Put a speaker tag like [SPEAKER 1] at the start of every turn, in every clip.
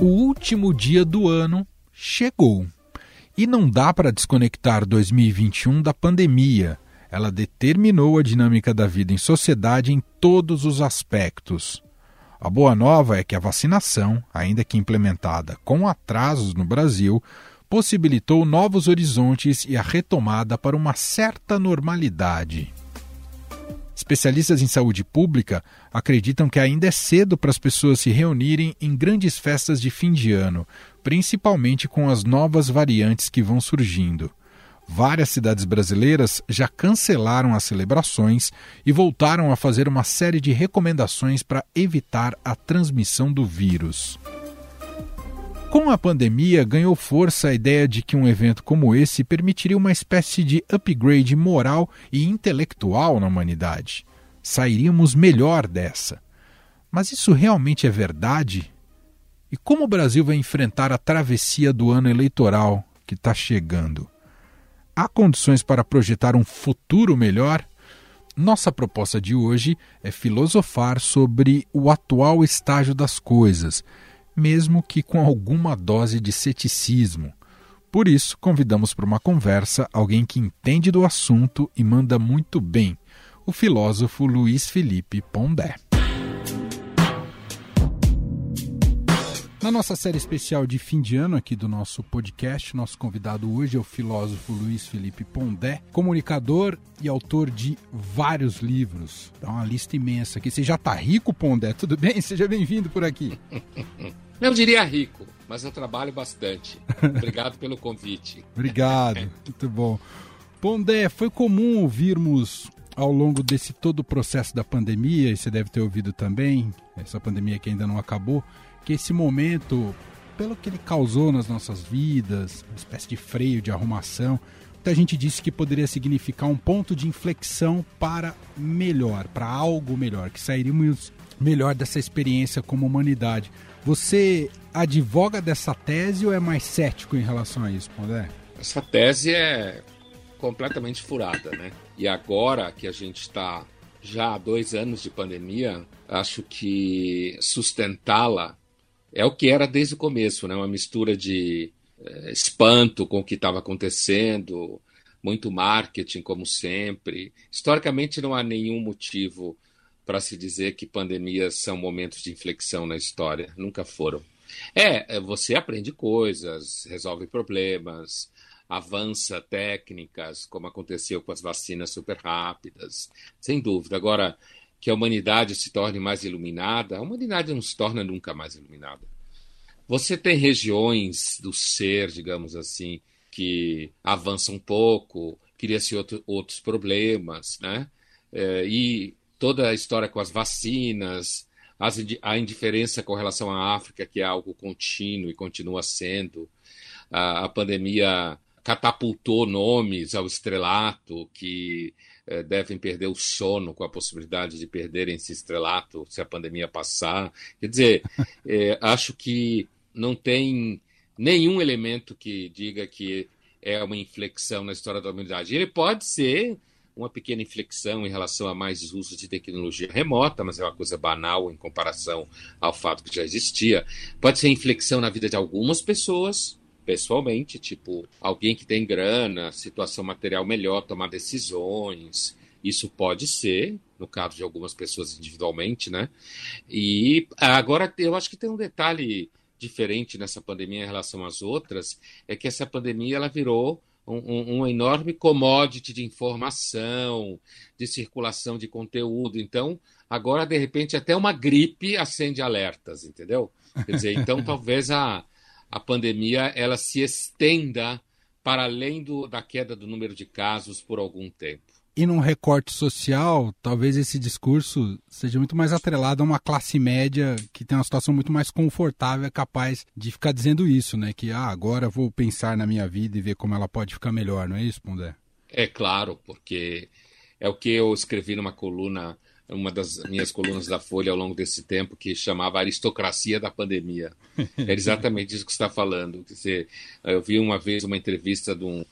[SPEAKER 1] O último dia do ano chegou. E não dá para desconectar 2021 da pandemia. Ela determinou a dinâmica da vida em sociedade em todos os aspectos. A boa nova é que a vacinação, ainda que implementada com atrasos no Brasil, possibilitou novos horizontes e a retomada para uma certa normalidade. Especialistas em saúde pública acreditam que ainda é cedo para as pessoas se reunirem em grandes festas de fim de ano, principalmente com as novas variantes que vão surgindo. Várias cidades brasileiras já cancelaram as celebrações e voltaram a fazer uma série de recomendações para evitar a transmissão do vírus. Com a pandemia, ganhou força a ideia de que um evento como esse permitiria uma espécie de upgrade moral e intelectual na humanidade. Sairíamos melhor dessa. Mas isso realmente é verdade? E como o Brasil vai enfrentar a travessia do ano eleitoral que está chegando? Há condições para projetar um futuro melhor? Nossa proposta de hoje é filosofar sobre o atual estágio das coisas mesmo que com alguma dose de ceticismo. Por isso, convidamos para uma conversa alguém que entende do assunto e manda muito bem, o filósofo Luiz Felipe Pondé. Na nossa série especial de fim de ano aqui do nosso podcast, nosso convidado hoje é o filósofo Luiz Felipe Pondé, comunicador e autor de vários livros. Dá uma lista imensa aqui. Você já está rico, Pondé? Tudo bem? Seja bem-vindo por aqui.
[SPEAKER 2] Não diria rico, mas eu trabalho bastante. Obrigado pelo convite.
[SPEAKER 1] Obrigado, muito bom. Pondé, foi comum ouvirmos ao longo desse todo o processo da pandemia, e você deve ter ouvido também, essa pandemia que ainda não acabou, que esse momento, pelo que ele causou nas nossas vidas, uma espécie de freio de arrumação, muita gente disse que poderia significar um ponto de inflexão para melhor, para algo melhor, que sairíamos melhor dessa experiência como humanidade. Você advoga dessa tese ou é mais cético em relação a isso, Pondé?
[SPEAKER 2] Essa tese é completamente furada, né? E agora que a gente está já há dois anos de pandemia, acho que sustentá-la é o que era desde o começo, né? Uma mistura de é, espanto com o que estava acontecendo, muito marketing, como sempre. Historicamente, não há nenhum motivo para se dizer que pandemias são momentos de inflexão na história. Nunca foram. É, é, você aprende coisas, resolve problemas, avança técnicas, como aconteceu com as vacinas super rápidas, sem dúvida. Agora, que a humanidade se torne mais iluminada, a humanidade não se torna nunca mais iluminada. Você tem regiões do ser, digamos assim, que avançam um pouco, cria-se outro, outros problemas, né? É, e toda a história com as vacinas, as, a indiferença com relação à África, que é algo contínuo e continua sendo. A, a pandemia catapultou nomes ao estrelato que eh, devem perder o sono com a possibilidade de perderem esse estrelato se a pandemia passar. Quer dizer, eh, acho que não tem nenhum elemento que diga que é uma inflexão na história da humanidade. Ele pode ser uma pequena inflexão em relação a mais uso de tecnologia remota, mas é uma coisa banal em comparação ao fato que já existia. Pode ser inflexão na vida de algumas pessoas, pessoalmente, tipo alguém que tem grana, situação material melhor, tomar decisões. Isso pode ser, no caso de algumas pessoas individualmente, né? E agora eu acho que tem um detalhe diferente nessa pandemia em relação às outras, é que essa pandemia ela virou um, um, enorme commodity de informação, de circulação de conteúdo. Então, agora, de repente, até uma gripe acende alertas, entendeu? Quer dizer, então talvez a, a pandemia ela se estenda para além do, da queda do número de casos por algum tempo.
[SPEAKER 1] E num recorte social, talvez esse discurso seja muito mais atrelado a uma classe média que tem uma situação muito mais confortável, é capaz de ficar dizendo isso, né? Que ah, agora vou pensar na minha vida e ver como ela pode ficar melhor, não é isso, Pondé?
[SPEAKER 2] É claro, porque é o que eu escrevi numa coluna, uma das minhas colunas da Folha ao longo desse tempo, que chamava Aristocracia da Pandemia. É exatamente isso que você está falando. eu vi uma vez uma entrevista de um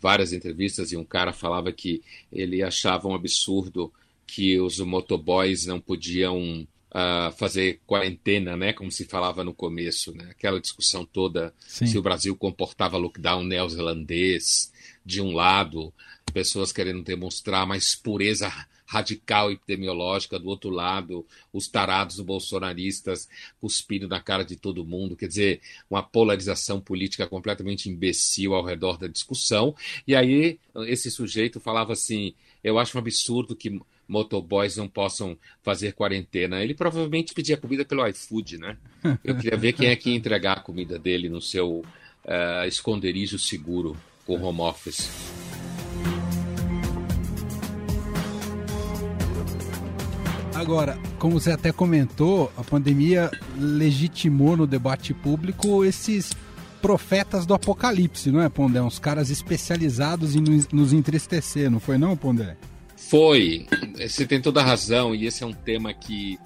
[SPEAKER 2] várias entrevistas e um cara falava que ele achava um absurdo que os motoboys não podiam uh, fazer quarentena, né? Como se falava no começo, né? Aquela discussão toda Sim. se o Brasil comportava lockdown neozelandês de um lado, pessoas querendo demonstrar mais pureza radical epidemiológica, do outro lado, os tarados bolsonaristas cuspindo na cara de todo mundo, quer dizer, uma polarização política completamente imbecil ao redor da discussão. E aí esse sujeito falava assim: eu acho um absurdo que motoboys não possam fazer quarentena. Ele provavelmente pedia comida pelo iFood, né? Eu queria ver quem é que ia entregar a comida dele no seu uh, esconderijo seguro com home office.
[SPEAKER 1] Agora, como você até comentou, a pandemia legitimou no debate público esses profetas do apocalipse, não é, Pondé? Uns caras especializados em nos entristecer, não foi não, Pondé?
[SPEAKER 2] Foi. Você tem toda a razão, e esse é um tema que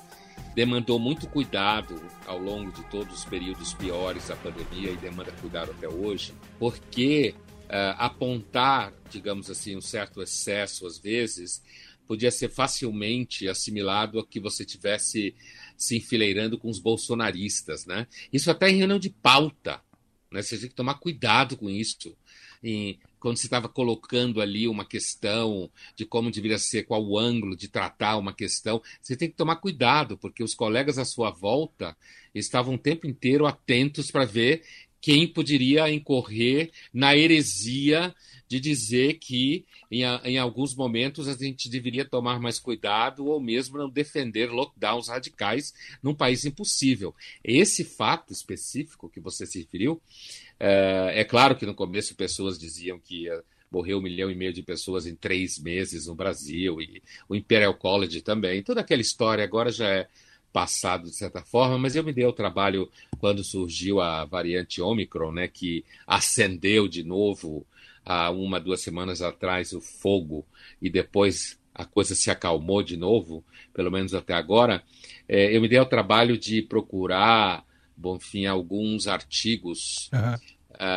[SPEAKER 2] demandou muito cuidado ao longo de todos os períodos piores da pandemia e demanda cuidado até hoje, porque uh, apontar, digamos assim, um certo excesso às vezes podia ser facilmente assimilado a que você tivesse se enfileirando com os bolsonaristas, né? Isso até em reunião de pauta, né? Você tem que tomar cuidado com isso. Em, quando se estava colocando ali uma questão de como deveria ser, qual o ângulo de tratar uma questão, você tem que tomar cuidado, porque os colegas à sua volta estavam o tempo inteiro atentos para ver quem poderia incorrer na heresia de dizer que em, em, alguns momentos a gente deveria tomar mais cuidado ou mesmo não defender lockdowns radicais num país impossível. Esse fato específico que você se referiu, é, é claro que no começo pessoas diziam que ia morrer um milhão e meio de pessoas em três meses no Brasil, e o Imperial College também. Toda aquela história agora já é passado de certa forma, mas eu me dei o trabalho quando surgiu a variante Omicron, né, que acendeu de novo há uma, duas semanas atrás o fogo e depois a coisa se acalmou de novo, pelo menos até agora. É, eu me dei o trabalho de procurar, bom, enfim, alguns artigos uhum.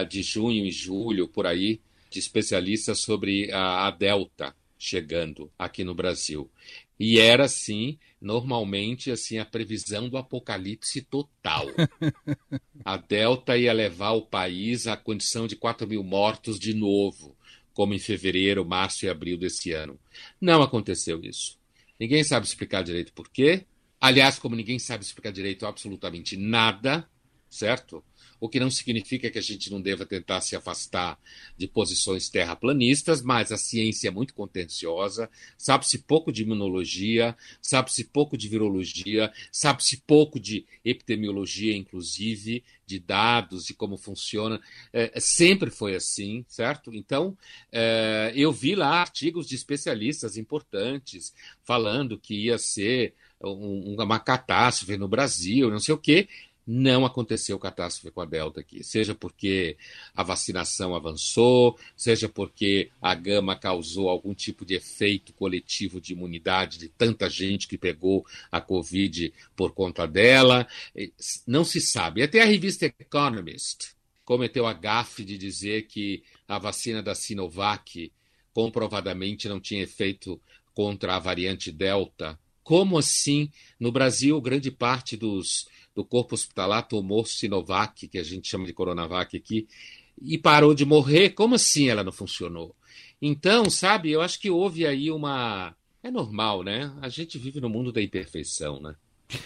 [SPEAKER 2] uh, de junho e julho, por aí, de especialistas sobre a, a Delta chegando aqui no Brasil. E era, sim, normalmente assim a previsão do apocalipse total. A Delta ia levar o país à condição de 4 mil mortos de novo, como em fevereiro, março e abril desse ano. Não aconteceu isso. Ninguém sabe explicar direito por quê. Aliás, como ninguém sabe explicar direito absolutamente nada, certo? O que não significa que a gente não deva tentar se afastar de posições terraplanistas, mas a ciência é muito contenciosa, sabe-se pouco de imunologia, sabe-se pouco de virologia, sabe-se pouco de epidemiologia, inclusive, de dados, de como funciona. É, sempre foi assim, certo? Então, é, eu vi lá artigos de especialistas importantes falando que ia ser um, uma catástrofe no Brasil, não sei o quê não aconteceu catástrofe com a Delta aqui, seja porque a vacinação avançou, seja porque a gama causou algum tipo de efeito coletivo de imunidade de tanta gente que pegou a Covid por conta dela. Não se sabe. Até a revista Economist cometeu a gafe de dizer que a vacina da Sinovac comprovadamente não tinha efeito contra a variante Delta. Como assim? No Brasil, grande parte dos do corpo hospitalar tomou Sinovac, que a gente chama de Coronavac aqui, e parou de morrer. Como assim ela não funcionou? Então, sabe, eu acho que houve aí uma. É normal, né? A gente vive no mundo da imperfeição, né?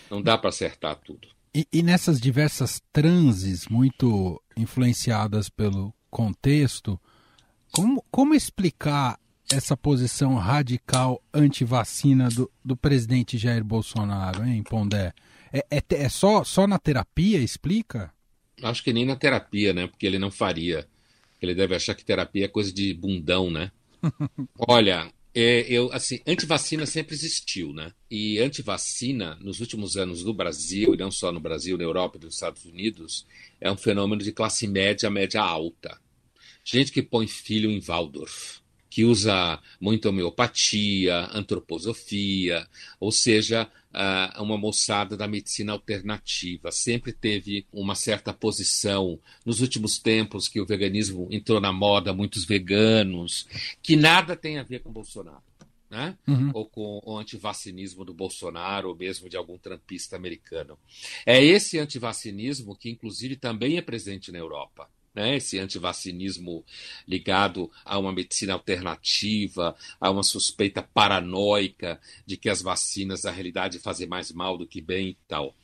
[SPEAKER 2] Não dá para acertar tudo.
[SPEAKER 1] E, e, nessas diversas transes muito influenciadas pelo contexto, como, como explicar essa posição radical anti-vacina do, do presidente Jair Bolsonaro, hein, Pondé? É, é, é, só, só na terapia explica?
[SPEAKER 2] Acho que nem na terapia, né? Porque ele não faria. Ele deve achar que terapia é coisa de bundão, né? Olha, é, eu assim, antivacina sempre existiu, né? E antivacina, nos últimos anos no Brasil, e não só no Brasil, na Europa e nos Estados Unidos, é um fenômeno de classe média, média alta. Gente que põe filho em Waldorf que usa muito homeopatia, antroposofia, ou seja, uma moçada da medicina alternativa. Sempre teve uma certa posição. Nos últimos tempos que o veganismo entrou na moda, muitos veganos, que nada tem a ver com Bolsonaro. né? Uhum. ou com o antivacinismo do Bolsonaro, ou mesmo de algum trampista americano. É esse antivacinismo que, inclusive, também é presente na Europa. Né? Esse antivacinismo ligado a uma medicina alternativa, a uma suspeita paranoica de que as vacinas, na realidade, fazem mais mal do que bem e tal.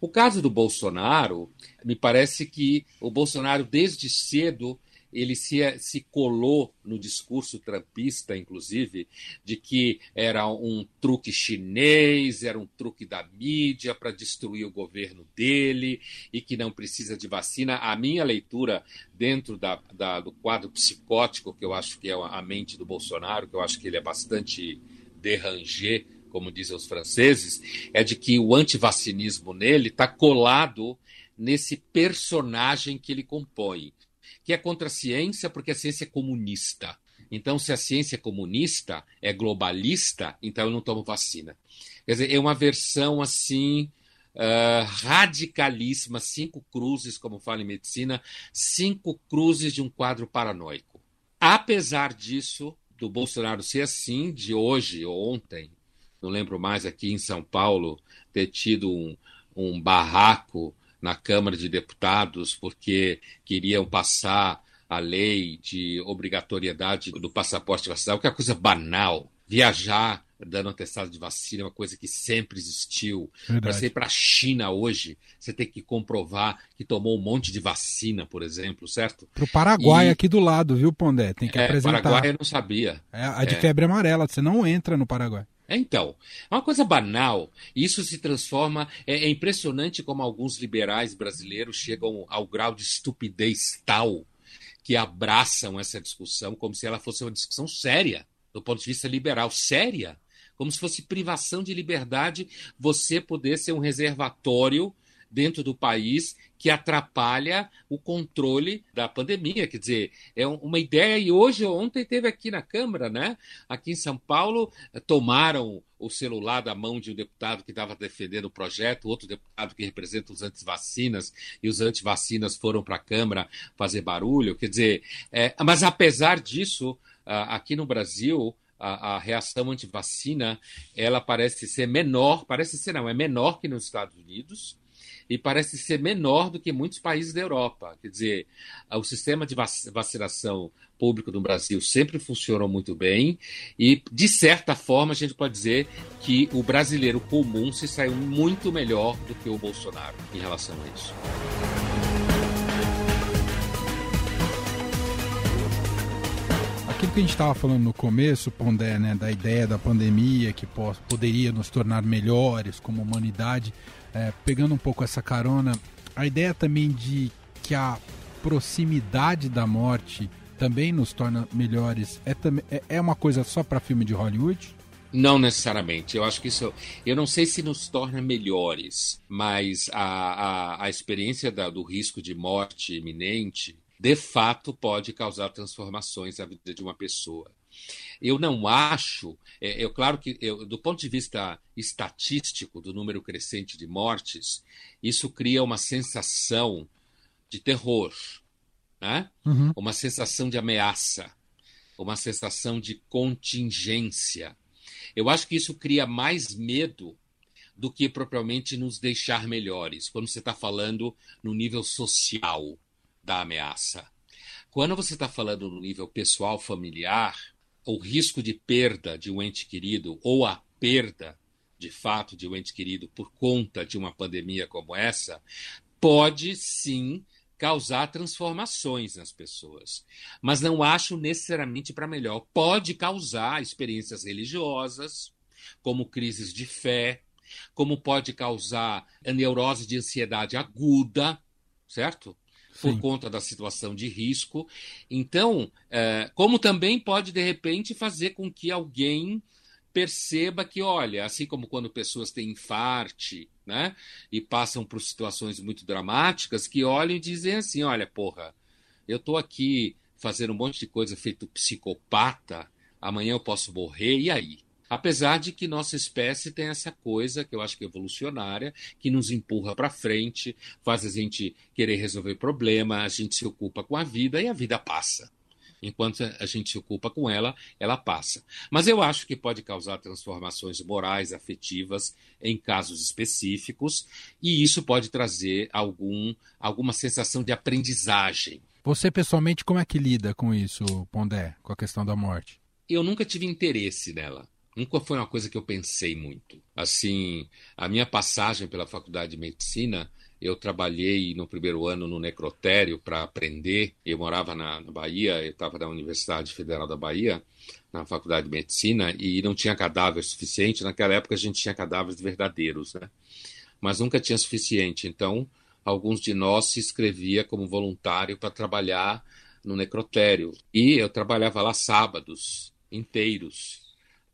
[SPEAKER 2] O caso do Bolsonaro, me parece que o Bolsonaro, desde cedo, ele se, se colou no discurso trampista, inclusive, de que era um truque chinês, era um truque da mídia para destruir o governo dele e que não precisa de vacina. A minha leitura dentro da, da, do quadro psicótico, que eu acho que é a mente do Bolsonaro, que eu acho que ele é bastante derranger, como dizem os franceses, é de que o antivacinismo nele está colado nesse personagem que ele compõe que é contra a ciência porque a ciência é comunista. Então, se a ciência é comunista, é globalista, então eu não tomo vacina. Quer dizer, é uma versão assim uh, radicalíssima, cinco cruzes, como fala em medicina, cinco cruzes de um quadro paranoico. Apesar disso, do Bolsonaro ser assim, de hoje ou ontem, não lembro mais aqui em São Paulo, ter tido um, um barraco na Câmara de Deputados porque queriam passar a lei de obrigatoriedade do passaporte vacinal, que é uma coisa banal. Viajar dando atestado de vacina é uma coisa que sempre existiu. Para você ir para a China hoje, você tem que comprovar que tomou um monte de vacina, por exemplo, certo?
[SPEAKER 1] Para o Paraguai, e... aqui do lado, viu, Pondé? Tem que é, apresentar.
[SPEAKER 2] Paraguai eu não sabia.
[SPEAKER 1] É, a de é. febre amarela, você não entra no Paraguai.
[SPEAKER 2] Então, é uma coisa banal. Isso se transforma. É, é, impressionante como alguns liberais brasileiros chegam ao grau de estupidez tal que abraçam essa discussão como se ela fosse uma discussão séria, do ponto de vista liberal. Séria. Como se fosse privação de liberdade você poder ser um reservatório dentro do país que atrapalha o controle da pandemia. Quer dizer, é uma ideia, e hoje, ontem, teve aqui na Câmara, né? Aqui em São Paulo, tomaram o celular da mão de um deputado que estava defendendo o projeto, outro deputado que representa os antivacinas, e os antivacinas foram para a Câmara fazer barulho. Quer dizer, é, mas apesar disso, aqui no Brasil, a, a, reação antivacina ela parece ser menor, parece ser não, é menor que nos Estados Unidos, e parece ser menor do que muitos países da Europa. Quer dizer, o sistema de vacinação público no Brasil sempre funcionou muito bem e, de certa forma, a gente pode dizer que o brasileiro comum se saiu muito melhor do que o Bolsonaro em relação a isso.
[SPEAKER 1] Aquilo que a gente estava falando no começo, Pondé, né, da ideia da pandemia que poderia nos tornar melhores como humanidade, é, pegando um pouco essa carona, a ideia também de que a proximidade da morte também nos torna melhores é, é, é uma coisa só para filme de Hollywood?
[SPEAKER 2] Não necessariamente. Eu acho que isso. Eu não sei se nos torna melhores, mas a, a, a experiência da, do risco de morte iminente, de fato, pode causar transformações na vida de uma pessoa. Eu não acho, é, é claro que eu, do ponto de vista estatístico do número crescente de mortes, isso cria uma sensação de terror, né? Uhum. uma sensação de ameaça, uma sensação de contingência. Eu acho que isso cria mais medo do que propriamente nos deixar melhores, quando você está falando no nível social da ameaça. Quando você está falando no nível pessoal, familiar, o risco de perda de um ente querido ou a perda de fato de um ente querido por conta de uma pandemia como essa pode sim causar transformações nas pessoas, mas não acho necessariamente para melhor. Pode causar experiências religiosas, como crises de fé, como pode causar neurose de ansiedade aguda, certo? Por conta da situação de risco. Então, é, como também pode, de repente, fazer com que alguém perceba que, olha, assim como quando pessoas têm infarte, né, e passam por situações muito dramáticas, que olhem e dizem assim, olha, porra, eu estou aqui fazendo um monte de coisa feito psicopata, amanhã eu posso morrer, e aí? Apesar de que nossa espécie tem essa coisa, que eu acho que é evolucionária, que nos empurra para frente, faz a gente querer resolver problema, a gente se ocupa com a vida e a vida passa. Enquanto a gente se ocupa com ela, ela passa. Mas eu acho que pode causar transformações morais, afetivas, em casos específicos, e isso pode trazer algum, alguma sensação de aprendizagem.
[SPEAKER 1] Você, pessoalmente, como é que lida com isso, Pondé, com a questão da morte?
[SPEAKER 2] Eu nunca tive interesse nela. Nunca foi uma coisa que eu pensei muito. Assim, a minha passagem pela faculdade de medicina eu trabalhei no primeiro ano no necrotério para aprender. Eu morava na, na Bahia, eu estava na Universidade Federal da Bahia, na Faculdade de Medicina, e não tinha cadáver suficiente. Naquela época a gente tinha cadáveres verdadeiros, né? Mas nunca tinha suficiente. Então, alguns de nós se inscrevia como voluntário para trabalhar no necrotério. E eu trabalhava lá sábados inteiros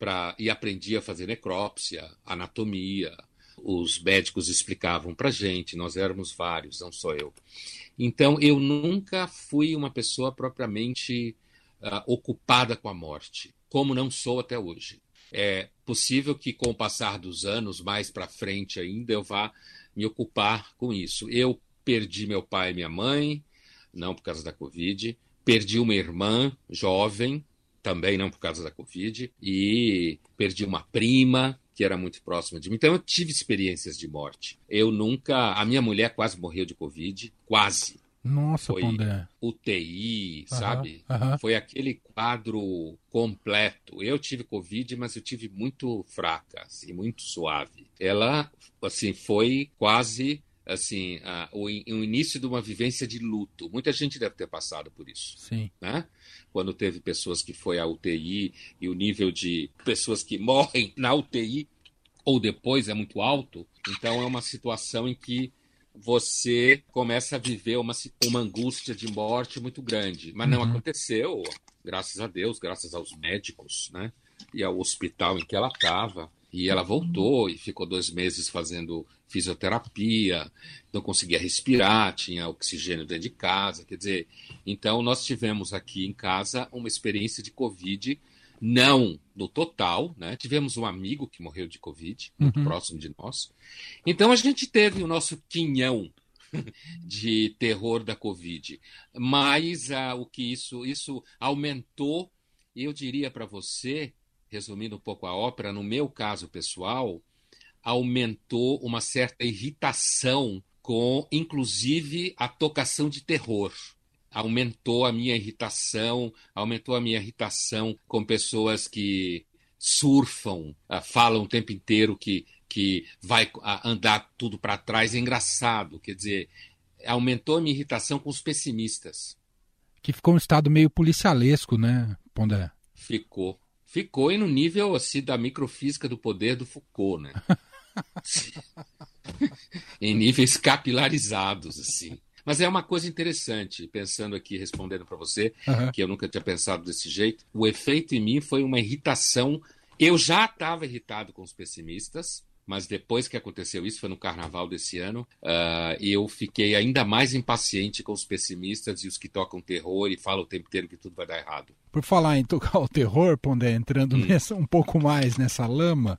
[SPEAKER 2] pra, e aprendia a fazer necrópsia, anatomia, os médicos explicavam para gente, nós éramos vários, não só eu. Então, eu nunca fui uma pessoa propriamente uh, ocupada com a morte, como não sou até hoje. É possível que, com o passar dos anos, mais para frente ainda, eu vá me ocupar com isso. Eu perdi meu pai e minha mãe, não por causa da Covid, perdi uma irmã jovem, também não por causa da Covid, e perdi uma prima, que era muito próxima de mim. Então eu tive experiências de morte. Eu nunca. A minha mulher quase morreu de Covid, quase.
[SPEAKER 1] Nossa,
[SPEAKER 2] Foi
[SPEAKER 1] Pondé.
[SPEAKER 2] UTI, sabe? Foi aquele quadro completo. Eu tive Covid, mas eu tive muito fraca, assim, muito suave. Ela, assim, foi quase assim a- o, in- o início de uma vivência de luto. Muita gente deve ter passado por isso
[SPEAKER 1] Sim.
[SPEAKER 2] né? Quando teve pessoas que foi à UTI e o nível de pessoas que morrem na UTI ou depois é muito alto, então é uma situação em que você começa a viver uma, uma angústia de morte muito grande. Mas não
[SPEAKER 1] Uhum.
[SPEAKER 2] aconteceu, graças a Deus, graças aos médicos, né? E ao hospital em que ela estava. E ela voltou e ficou dois meses fazendo fisioterapia, não conseguia respirar, tinha oxigênio dentro de casa. Quer dizer, então nós tivemos aqui em casa uma experiência de Covid, não no total, né? Tivemos um amigo que morreu de Covid, muito
[SPEAKER 1] Uhum.
[SPEAKER 2] próximo de nós. Então a gente teve o nosso quinhão de terror da Covid. Mas ah, o que isso, isso aumentou, eu diria para você, resumindo um pouco a ópera, no meu caso pessoal, aumentou uma certa irritação com, inclusive, a tocação de terror. Aumentou a minha irritação, aumentou a minha irritação com pessoas que surfam, ah, falam o tempo inteiro que, que vai ah, andar tudo para trás. É engraçado, quer dizer, aumentou a minha irritação com os pessimistas.
[SPEAKER 1] Que ficou um estado meio policialesco, né, Pondé?
[SPEAKER 2] Ficou. Ficou e no nível assim da microfísica do poder do Foucault, né? em níveis capilarizados, assim. Mas é uma coisa interessante, pensando aqui, respondendo para você,
[SPEAKER 1] Aham.
[SPEAKER 2] que eu nunca tinha pensado desse jeito. O efeito em mim foi uma irritação. Eu já estava irritado com os pessimistas, mas depois que aconteceu isso, foi no carnaval desse ano, ah, eu fiquei ainda mais impaciente com os pessimistas e os que tocam terror e falam o tempo inteiro que tudo vai dar errado.
[SPEAKER 1] Por falar em tocar o terror, Pondé, entrando
[SPEAKER 2] Hum.
[SPEAKER 1] nessa, um pouco mais nessa lama,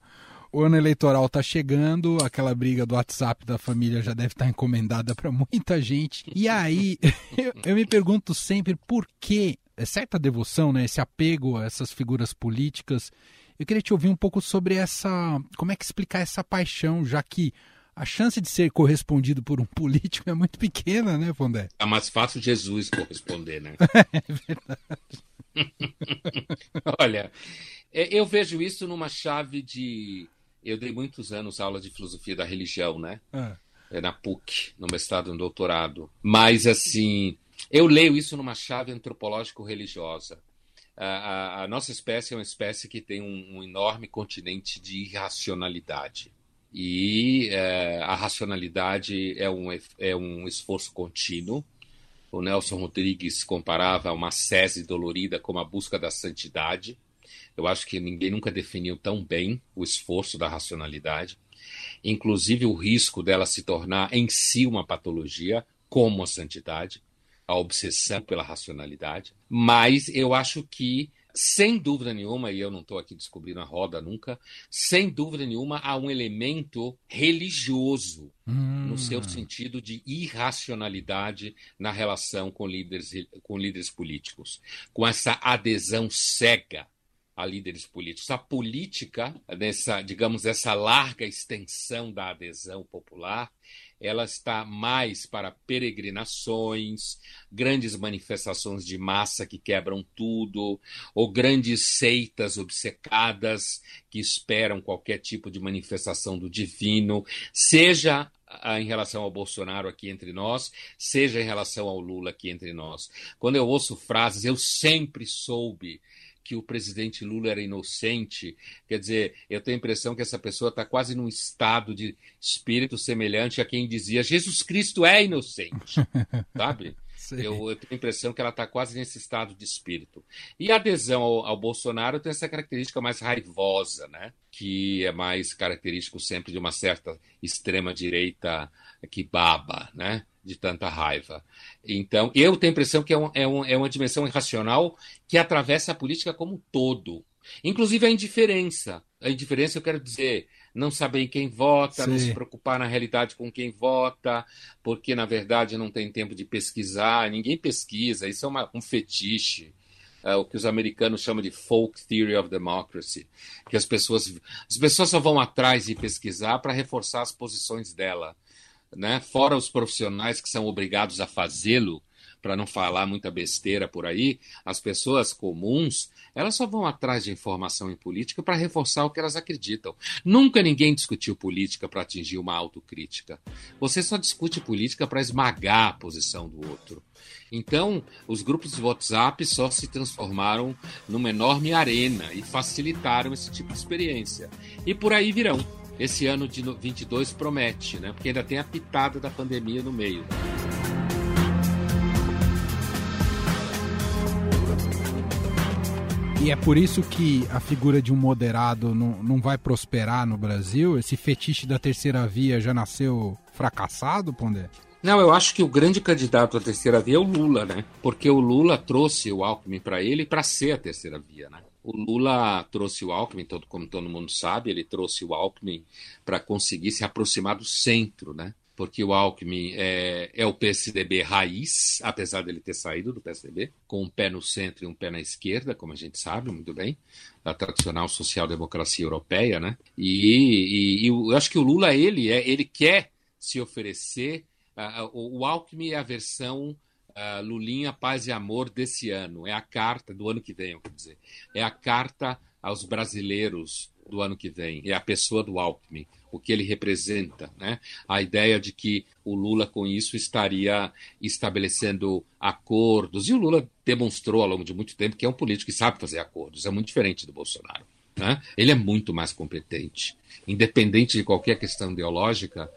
[SPEAKER 1] o ano eleitoral tá chegando, aquela briga do WhatsApp da família já deve estar encomendada para muita gente. E aí, eu, eu me pergunto sempre por que é certa devoção, né, esse apego a essas figuras políticas. Eu queria te ouvir um pouco sobre essa, como é que explicar essa paixão, já que a chance de ser correspondido por um político é muito pequena, né, Pondé?
[SPEAKER 2] É mais fácil Jesus corresponder, né? Olha, é, eu vejo isso numa chave de. Eu dei muitos anos aula de filosofia da religião, né?
[SPEAKER 1] Ah,
[SPEAKER 2] É na PUC, no mestrado e no doutorado. Mas, assim, eu leio isso numa chave antropológico-religiosa. A, a- a nossa espécie é uma espécie que tem um, um enorme continente de irracionalidade. E eh, a racionalidade é um, é um esforço contínuo. O Nelson Rodrigues comparava uma sese dolorida como a busca da santidade. Eu acho que ninguém nunca definiu tão bem o esforço da racionalidade inclusive o risco dela se tornar em si uma patologia, como a santidade, a obsessão pela racionalidade. Mas eu acho que sem dúvida nenhuma, e eu não estou aqui descobrindo a roda nunca, sem dúvida nenhuma há um elemento religioso hum. no seu sentido de irracionalidade na relação com líderes, com líderes políticos, com essa adesão cega a líderes políticos. A política, nessa, digamos, essa larga extensão da adesão popular, ela está mais para peregrinações, grandes manifestações de massa que quebram tudo, ou grandes seitas obcecadas que esperam qualquer tipo de manifestação do divino, seja em relação ao Bolsonaro aqui entre nós, seja em relação ao Lula aqui entre nós. Quando eu ouço frases, eu sempre soube que o presidente Lula era inocente. Quer dizer, eu tenho a impressão que essa pessoa está quase num estado de espírito semelhante a quem dizia Jesus Cristo é inocente, sabe? Eu, eu, tenho a impressão que ela está quase nesse estado de espírito. E a adesão ao, ao, Bolsonaro tem essa característica mais raivosa, né? que é mais característico sempre de uma certa extrema-direita que baba, né? de tanta raiva. Então, eu tenho a impressão que é, um, é, um, é uma dimensão irracional que atravessa a política como um todo. Inclusive a indiferença. A indiferença, eu quero dizer, não saber quem vota, Sim. não se preocupar na realidade com quem vota, porque na verdade não tem tempo de pesquisar, ninguém pesquisa, isso é uma, um fetiche. É o que os americanos chamam de folk theory of democracy, que as pessoas as pessoas só vão atrás e pesquisar para reforçar as posições dela né? fora os profissionais que são obrigados a fazê-lo, para não falar muita besteira por aí, as pessoas comuns, elas só vão atrás de informação em política para reforçar o que elas acreditam. Nunca ninguém discutiu política para atingir uma autocrítica. Você só discute política para esmagar a posição do outro. Então, os grupos de WhatsApp só se transformaram numa enorme arena e facilitaram esse tipo de experiência. E por aí virão esse ano de 22 promete, né? Porque ainda tem a pitada da pandemia no meio.
[SPEAKER 1] E é por isso que a figura de um moderado não, não vai prosperar no Brasil? Esse fetiche da terceira via já nasceu fracassado, Pondé?
[SPEAKER 2] Não, eu acho que o grande candidato à terceira via é o Lula, né? Porque o Lula trouxe o Alckmin para ele para ser a terceira via, né? O Lula trouxe o Alckmin, todo, como todo mundo sabe, ele trouxe o Alckmin para conseguir se aproximar do centro, né? Porque o Alckmin é, é o PSDB raiz, apesar dele ter saído do PSDB, com um pé no centro e um pé na esquerda, como a gente sabe muito bem, da tradicional social-democracia europeia, né? E, e, e, eu acho que o Lula, ele, é, ele quer se oferecer. Uh, o, Alckmin é a versão uh, Lulinha Paz e Amor desse ano. É a carta do ano que vem, eu quero dizer. É a carta aos brasileiros do ano que vem. É a pessoa do Alckmin, o que ele representa, né? A ideia de que o Lula com isso estaria estabelecendo acordos. E o Lula demonstrou ao longo de muito tempo que é um político que sabe fazer acordos. É muito diferente do Bolsonaro. Né? Ele é muito mais competente. Independente de qualquer questão ideológica,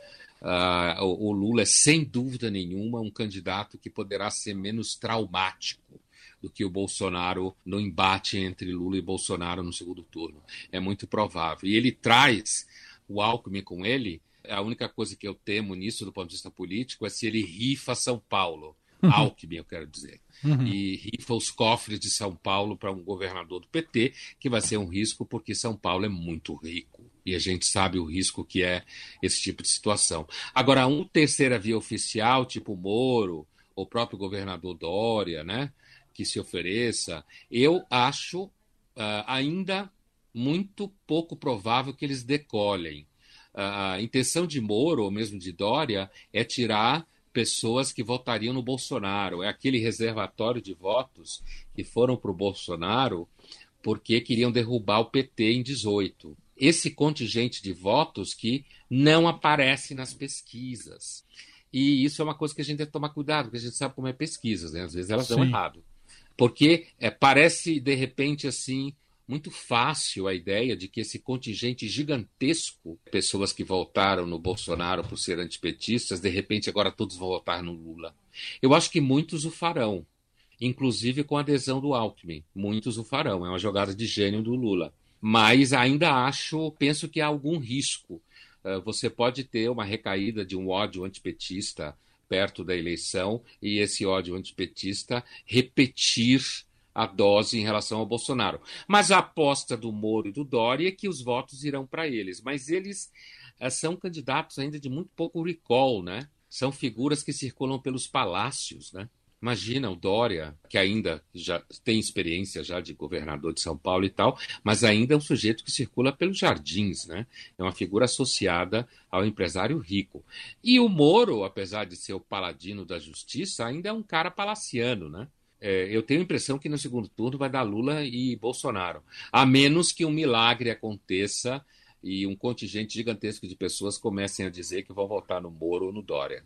[SPEAKER 2] Uh, o, Lula é, sem dúvida nenhuma, um candidato que poderá ser menos traumático do que o Bolsonaro no embate entre Lula e Bolsonaro no segundo turno. É muito provável. E ele traz o Alckmin com ele. A única coisa que eu temo nisso, do ponto de vista político, é se ele rifa São Paulo. Uhum. Alckmin, eu quero dizer. Uhum. E rifa os cofres de São Paulo para um governador do PT, que vai ser um risco, porque São Paulo é muito rico. E a gente sabe o risco que é esse tipo de situação. Agora, um terceira via oficial, tipo Moro, o próprio governador Dória, né, que se ofereça, eu acho uh, ainda muito pouco provável que eles decolhem. Uh, a intenção de Moro, ou mesmo de Dória, é tirar pessoas que votariam no Bolsonaro. É aquele reservatório de votos que foram para o Bolsonaro porque queriam derrubar o PT em 18 esse contingente de votos que não aparece nas pesquisas. E isso é uma coisa que a gente tem que tomar cuidado, porque a gente sabe como é pesquisas, né? Às vezes elas Sim. dão errado. Porque é, parece, de repente, assim, muito fácil a ideia de que esse contingente gigantesco, pessoas que votaram no Bolsonaro por ser antipetistas, de repente agora todos vão votar no Lula. Eu acho que muitos o farão, inclusive com a adesão do Alckmin. Muitos o farão. É uma jogada de gênio do Lula mas ainda acho, penso que há algum risco. Uh, você pode ter uma recaída de um ódio antipetista perto da eleição e esse ódio antipetista repetir a dose em relação ao Bolsonaro. Mas a aposta do Moro e do Dória é que os votos irão para eles. Mas eles uh, são candidatos ainda de muito pouco recall, né? São figuras que circulam pelos palácios, né? Imagina o Dória, que ainda já tem experiência já de governador de São Paulo e tal, mas ainda é um sujeito que circula pelos jardins, né? É uma figura associada ao empresário rico. E o Moro, apesar de ser o paladino da justiça, ainda é um cara palaciano, né? É, eu tenho a impressão que no segundo turno vai dar Lula e Bolsonaro, a menos que um milagre aconteça e um contingente gigantesco de pessoas comecem a dizer que vão votar no Moro ou no Dória.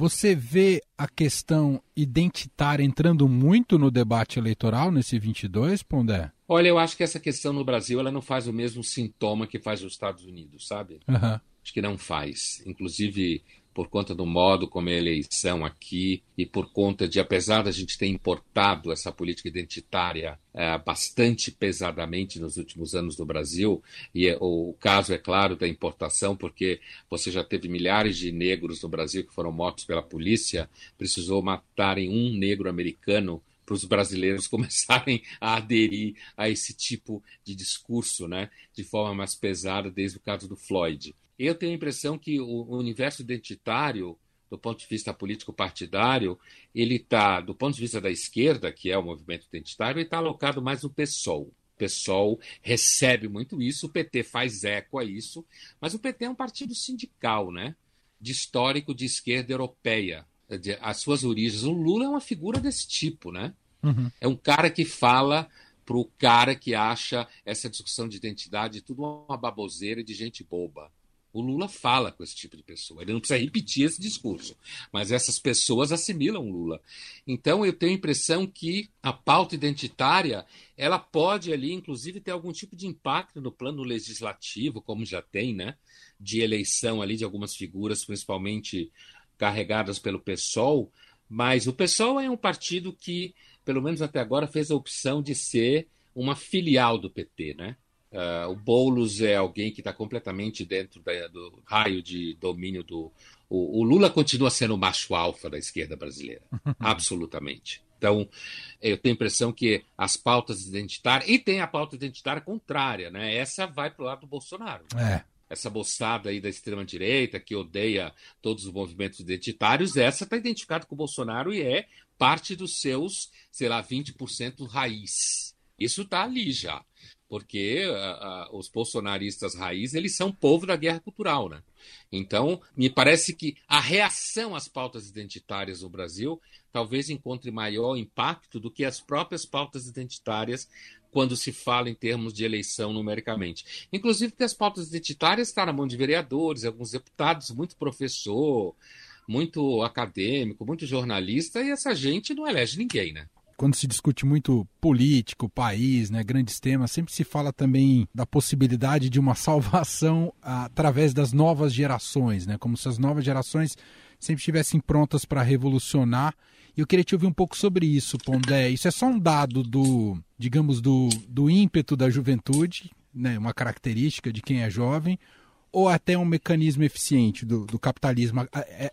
[SPEAKER 1] Você vê a questão identitária entrando muito no debate eleitoral nesse 22, Pondé?
[SPEAKER 2] Olha, eu acho que essa questão no Brasil ela não faz o mesmo sintoma que faz nos Estados Unidos, sabe?
[SPEAKER 1] Uhum.
[SPEAKER 2] Acho que não faz. Inclusive, por conta do modo como é a eleição aqui e por conta de, apesar da gente ter importado essa política identitária é, bastante pesadamente nos últimos anos no Brasil, e é, o caso é claro da importação, porque você já teve milhares de negros no Brasil que foram mortos pela polícia, precisou matarem um negro americano para os brasileiros começarem a aderir a esse tipo de discurso, né, de forma mais pesada, desde o caso do Floyd. Eu tenho a impressão que o universo identitário, do ponto de vista político partidário, ele está, do ponto de vista da esquerda, que é o movimento identitário, ele está alocado mais no PSOL. O PSOL recebe muito isso, o PT faz eco a isso, mas o PT é um partido sindical, né? De histórico de esquerda europeia, de, as suas origens. O Lula é uma figura desse tipo, né?
[SPEAKER 1] Uhum.
[SPEAKER 2] É um cara que fala para o cara que acha essa discussão de identidade tudo uma baboseira de gente boba. O Lula fala com esse tipo de pessoa. Ele não precisa repetir esse discurso. Mas essas pessoas assimilam o Lula. Então eu tenho a impressão que a pauta identitária ela pode ali, inclusive, ter algum tipo de impacto no plano legislativo, como já tem, né? De eleição ali de algumas figuras, principalmente carregadas pelo PSOL. Mas o PSOL é um partido que, pelo menos até agora, fez a opção de ser uma filial do PT, né? Uh, o Boulos é alguém que está completamente dentro da, do raio de domínio do. O, o, Lula continua sendo o macho alfa da esquerda brasileira, absolutamente. Então, eu tenho a impressão que as pautas identitárias. E tem a pauta identitária contrária, né? Essa vai para o lado do Bolsonaro.
[SPEAKER 1] É.
[SPEAKER 2] Essa moçada aí da extrema-direita que odeia todos os movimentos identitários, essa está identificada com o Bolsonaro e é parte dos seus, sei lá, 20% raiz. Isso está ali já porque os bolsonaristas raiz eles são povo da guerra cultural, né? Então, me parece que a reação às pautas identitárias no Brasil talvez encontre maior impacto do que as próprias pautas identitárias quando se fala em termos de eleição numericamente. Inclusive porque as pautas identitárias estão na mão de vereadores, alguns deputados, muito professor, muito acadêmico, muito jornalista, e essa gente não elege ninguém, né?
[SPEAKER 1] Quando se discute muito político, país, né, grandes temas, sempre se fala também da possibilidade de uma salvação através das novas gerações, né, como se as novas gerações sempre estivessem prontas para revolucionar. E eu queria te ouvir um pouco sobre isso, Pondé. Isso é só um dado do, digamos, do, do ímpeto da juventude, né, uma característica de quem é jovem, ou até um mecanismo eficiente do, do capitalismo,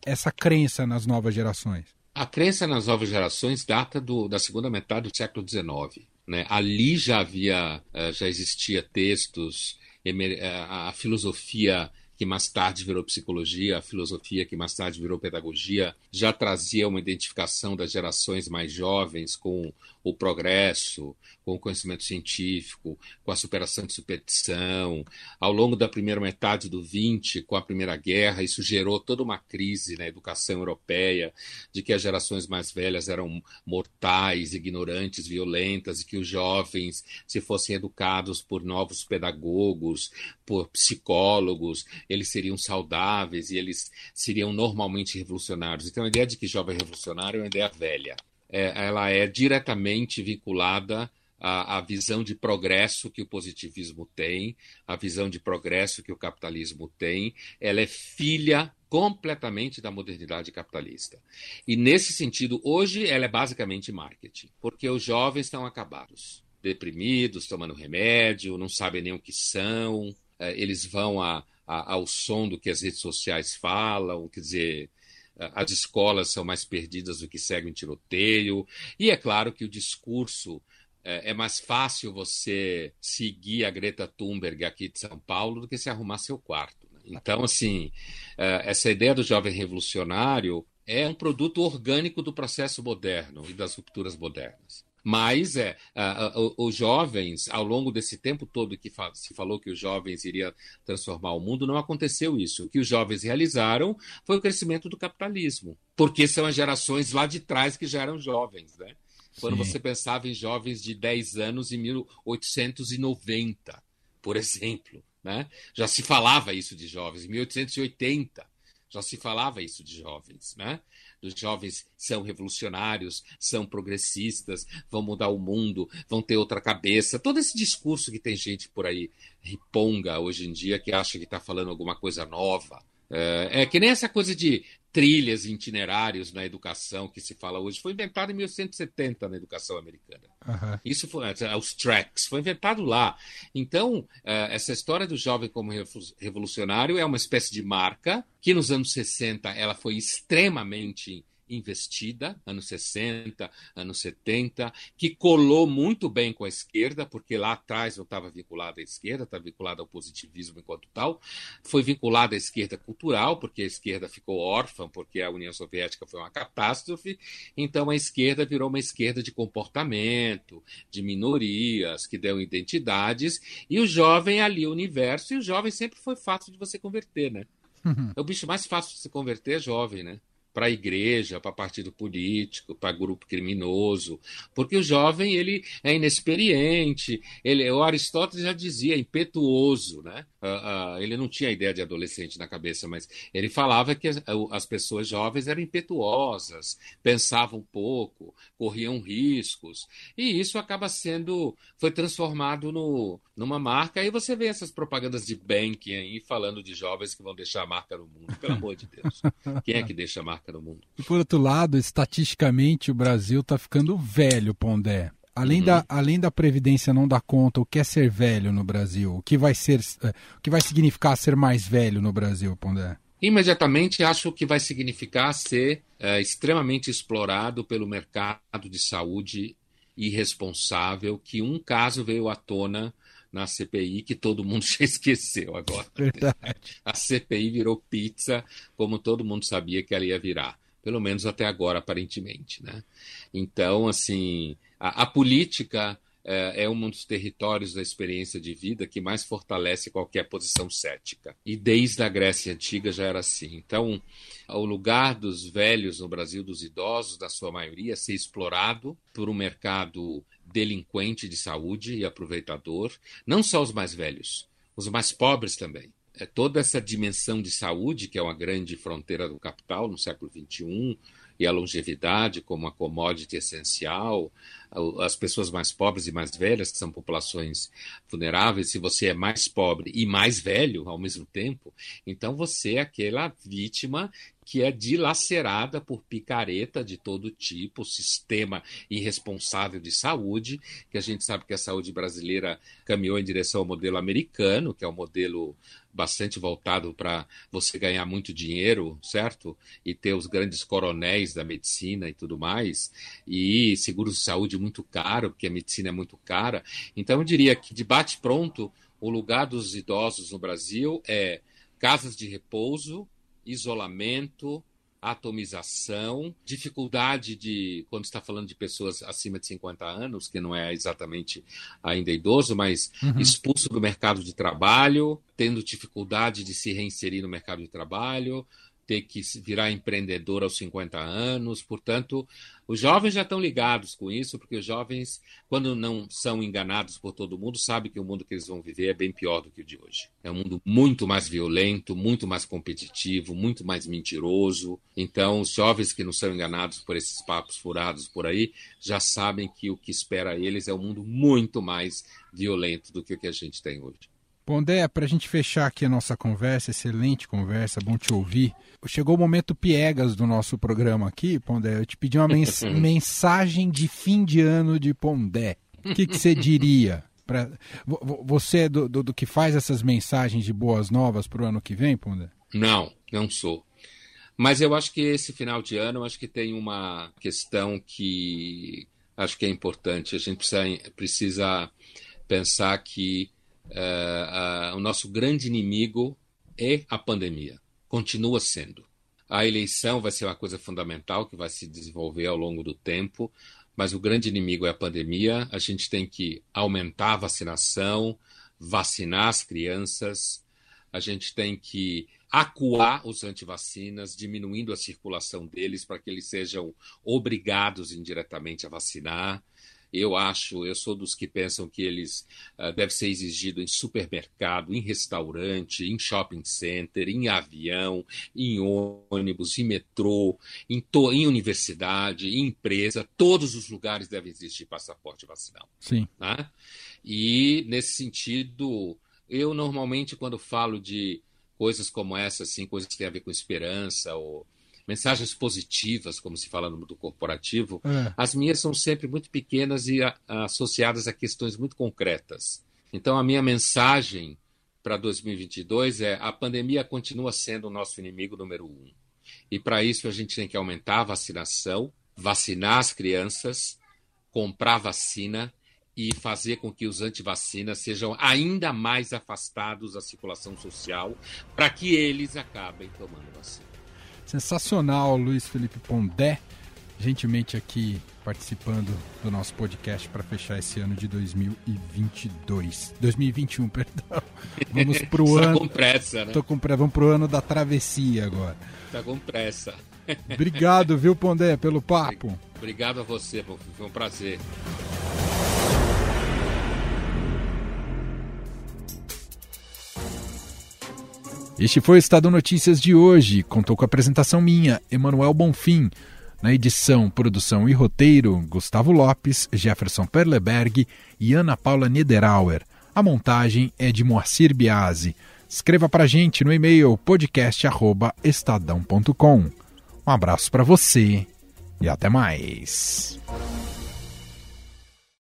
[SPEAKER 1] essa crença nas novas gerações?
[SPEAKER 2] A crença nas novas gerações data do, da segunda metade do século XIX. Né? Ali já havia, eh, já existia textos, eh, a filosofia que mais tarde virou psicologia, a filosofia que mais tarde virou pedagogia, já trazia uma identificação das gerações mais jovens com o progresso, com o conhecimento científico, com a superação de superstição. Ao longo da primeira metade do 20, com a Primeira Guerra, isso gerou toda uma crise na educação europeia, de que as gerações mais velhas eram mortais, ignorantes, violentas, e que os jovens, se fossem educados por novos pedagogos, por psicólogos, eles seriam saudáveis e eles seriam normalmente revolucionários. Então, a ideia de que jovem revolucionário é uma ideia velha. É, ela é diretamente vinculada à, à, visão de progresso que o positivismo tem, à visão de progresso que o capitalismo tem. Ela é filha completamente da modernidade capitalista. E, nesse sentido, hoje ela é basicamente marketing, porque os jovens estão acabados, deprimidos, tomando remédio, não sabem nem o que são, é, eles vão a, a, ao som do que as redes sociais falam, quer dizer, as escolas são mais perdidas do que seguem tiroteio, e é claro que o discurso é, é, mais fácil você seguir a Greta Thunberg aqui de São Paulo do que se arrumar seu quarto. Né? Então, assim, é, essa ideia do jovem revolucionário é um produto orgânico do processo moderno e das rupturas modernas. Mas é, uh, uh, os jovens, ao longo desse tempo todo que fa se falou que os jovens iriam transformar o mundo, não aconteceu isso. O que os jovens realizaram foi o crescimento do capitalismo, porque são as gerações lá de trás que já eram jovens, né? Quando Sim. você pensava em jovens de 10 anos em 1890, por exemplo, né? Já se falava isso de jovens, em 1880 já se falava isso de jovens, né? Os jovens são revolucionários, são progressistas, vão mudar o mundo, vão ter outra cabeça. Todo esse discurso que tem gente por aí riponga hoje em dia que acha que está falando alguma coisa nova. É, é, que nem essa coisa de trilhas, itinerários na educação que se fala hoje. Foi inventado em 1870 na educação americana. Uhum. Isso foi é, os tracks, foi inventado lá. Então, é, essa história do jovem como revolucionário é uma espécie de marca que nos anos 60 ela foi extremamente investida, anos 60, anos 70, que colou muito bem com a esquerda, porque lá atrás não estava vinculada à esquerda, estava vinculada ao positivismo enquanto tal, foi vinculada à esquerda cultural, porque a esquerda ficou órfã, porque a União Soviética foi uma catástrofe, então a esquerda virou uma esquerda de comportamento, de minorias, que deu identidades, e o jovem ali, o universo, e o jovem sempre foi fácil de você converter, né? É o bicho mais fácil de se converter é jovem, né? Para a igreja, para partido político, para grupo criminoso, porque o jovem ele é inexperiente, ele, o Aristóteles já dizia impetuoso, né? Uh, uh, ele não tinha ideia de adolescente na cabeça, mas ele falava que as, as, pessoas jovens eram impetuosas, pensavam pouco, corriam riscos, e isso acaba sendo, foi transformado no, numa marca. Aí você vê essas propagandas de banking aí falando de jovens que vão deixar a marca no mundo, pelo amor de Deus. Quem é que deixa a marca no mundo.
[SPEAKER 1] E por outro lado, estatisticamente, o Brasil está ficando velho, Pondé. Além, uhum. da, além da Previdência não dar conta, o que é ser velho no Brasil? O que vai, ser, eh, o que vai significar ser mais velho no Brasil, Pondé?
[SPEAKER 2] Imediatamente acho que vai significar ser é, extremamente explorado pelo mercado de saúde irresponsável, que um caso veio à tona na CPI que todo mundo já esqueceu agora. Verdade. A CPI virou pizza, como todo mundo sabia que ela ia virar. Pelo menos até agora, aparentemente. Né? Então, assim, a, a política é, é um dos territórios da experiência de vida que mais fortalece qualquer posição cética. E desde a Grécia Antiga já era assim. Então, o lugar dos velhos no Brasil, dos idosos, da sua maioria, ser explorado por um mercado delinquente de saúde e aproveitador, não só os mais velhos, os mais pobres também. É toda essa dimensão de saúde, que é uma grande fronteira do capital no século XXI, e a longevidade como uma commodity essencial, as pessoas mais pobres e mais velhas, que são populações vulneráveis, se você é mais pobre e mais velho ao mesmo tempo, então você é aquela vítima que é dilacerada por picareta de todo tipo, sistema irresponsável de saúde, que a gente sabe que a saúde brasileira caminhou em direção ao modelo americano, que é um modelo bastante voltado para você ganhar muito dinheiro, certo? E ter os grandes coronéis da medicina e tudo mais, e seguros de saúde muito caro, porque a medicina é muito cara. Então eu diria que de bate pronto, o lugar dos idosos no Brasil é casas de repouso, isolamento, atomização, dificuldade de, quando está falando de pessoas acima de 50 anos, que não é exatamente ainda idoso, mas uhum. expulso do mercado de trabalho, tendo dificuldade de se reinserir no mercado de trabalho, ter que virar empreendedor aos 50 anos. Portanto, os jovens já estão ligados com isso, porque os jovens, quando não são enganados por todo mundo, sabem que o mundo que eles vão viver é bem pior do que o de hoje. É um mundo muito mais violento, muito mais competitivo, muito mais mentiroso. Então, os jovens que não são enganados por esses papos furados por aí, já sabem que o que espera eles é um mundo muito mais violento do que o que a gente tem hoje.
[SPEAKER 1] Pondé, para a gente fechar aqui a nossa conversa, excelente conversa, bom te ouvir. Chegou o momento piegas do nosso programa aqui, Pondé. Eu te pedi uma mens mensagem de fim de ano de Pondé. O que, que você diria? Pra... Você é do, do, do, que faz essas mensagens de boas novas para o ano que vem, Pondé?
[SPEAKER 2] Não, não sou. Mas eu acho que esse final de ano, eu acho que tem uma questão que acho que é importante. A gente precisa, precisa pensar que uh, uh, o nosso grande inimigo é a pandemia, continua sendo. A eleição vai ser uma coisa fundamental que vai se desenvolver ao longo do tempo, mas o grande inimigo é a pandemia. A gente tem que aumentar a vacinação, vacinar as crianças, a gente tem que acuar os antivacinas, diminuindo a circulação deles para que eles sejam obrigados indiretamente a vacinar. Eu acho, eu sou dos que pensam que eles uh, deve ser exigido em supermercado, em restaurante, em shopping center, em avião, em ônibus, em metrô, em, em universidade, em empresa, todos os lugares devem existir passaporte vacinal.
[SPEAKER 1] Sim.
[SPEAKER 2] Né? E nesse sentido, eu normalmente quando falo de coisas como essa, assim, coisas que têm a ver com esperança ou mensagens positivas, como se fala no mundo corporativo, é. as minhas são sempre muito pequenas e a, associadas a questões muito concretas. Então, a minha mensagem para 2022 é: a pandemia continua sendo o nosso inimigo número um. E para isso a gente tem que aumentar a vacinação, vacinar as crianças, comprar vacina e fazer com que os antivacinas sejam ainda mais afastados da circulação social para que eles acabem tomando vacina.
[SPEAKER 1] Sensacional, Luiz Felipe Pondé, gentilmente aqui participando do nosso podcast para fechar esse ano de 2022. 2021, perdão. Vamos para o ano.
[SPEAKER 2] com pressa, né?
[SPEAKER 1] Tô com pressa. Vamos para o ano da travessia agora.
[SPEAKER 2] Tá com pressa.
[SPEAKER 1] Obrigado, viu, Pondé, pelo papo.
[SPEAKER 2] Obrigado a você, foi um prazer.
[SPEAKER 1] Este foi o Estado Notícias de hoje. Contou com a apresentação minha, Emanuel Bonfim. Na edição, produção e roteiro, Gustavo Lopes, Jefferson Perleberg e Ana Paula Niederauer. A montagem é de Moacir Biasi. Escreva para gente no e-mail podcast@estadão.com. Um abraço para você e até mais.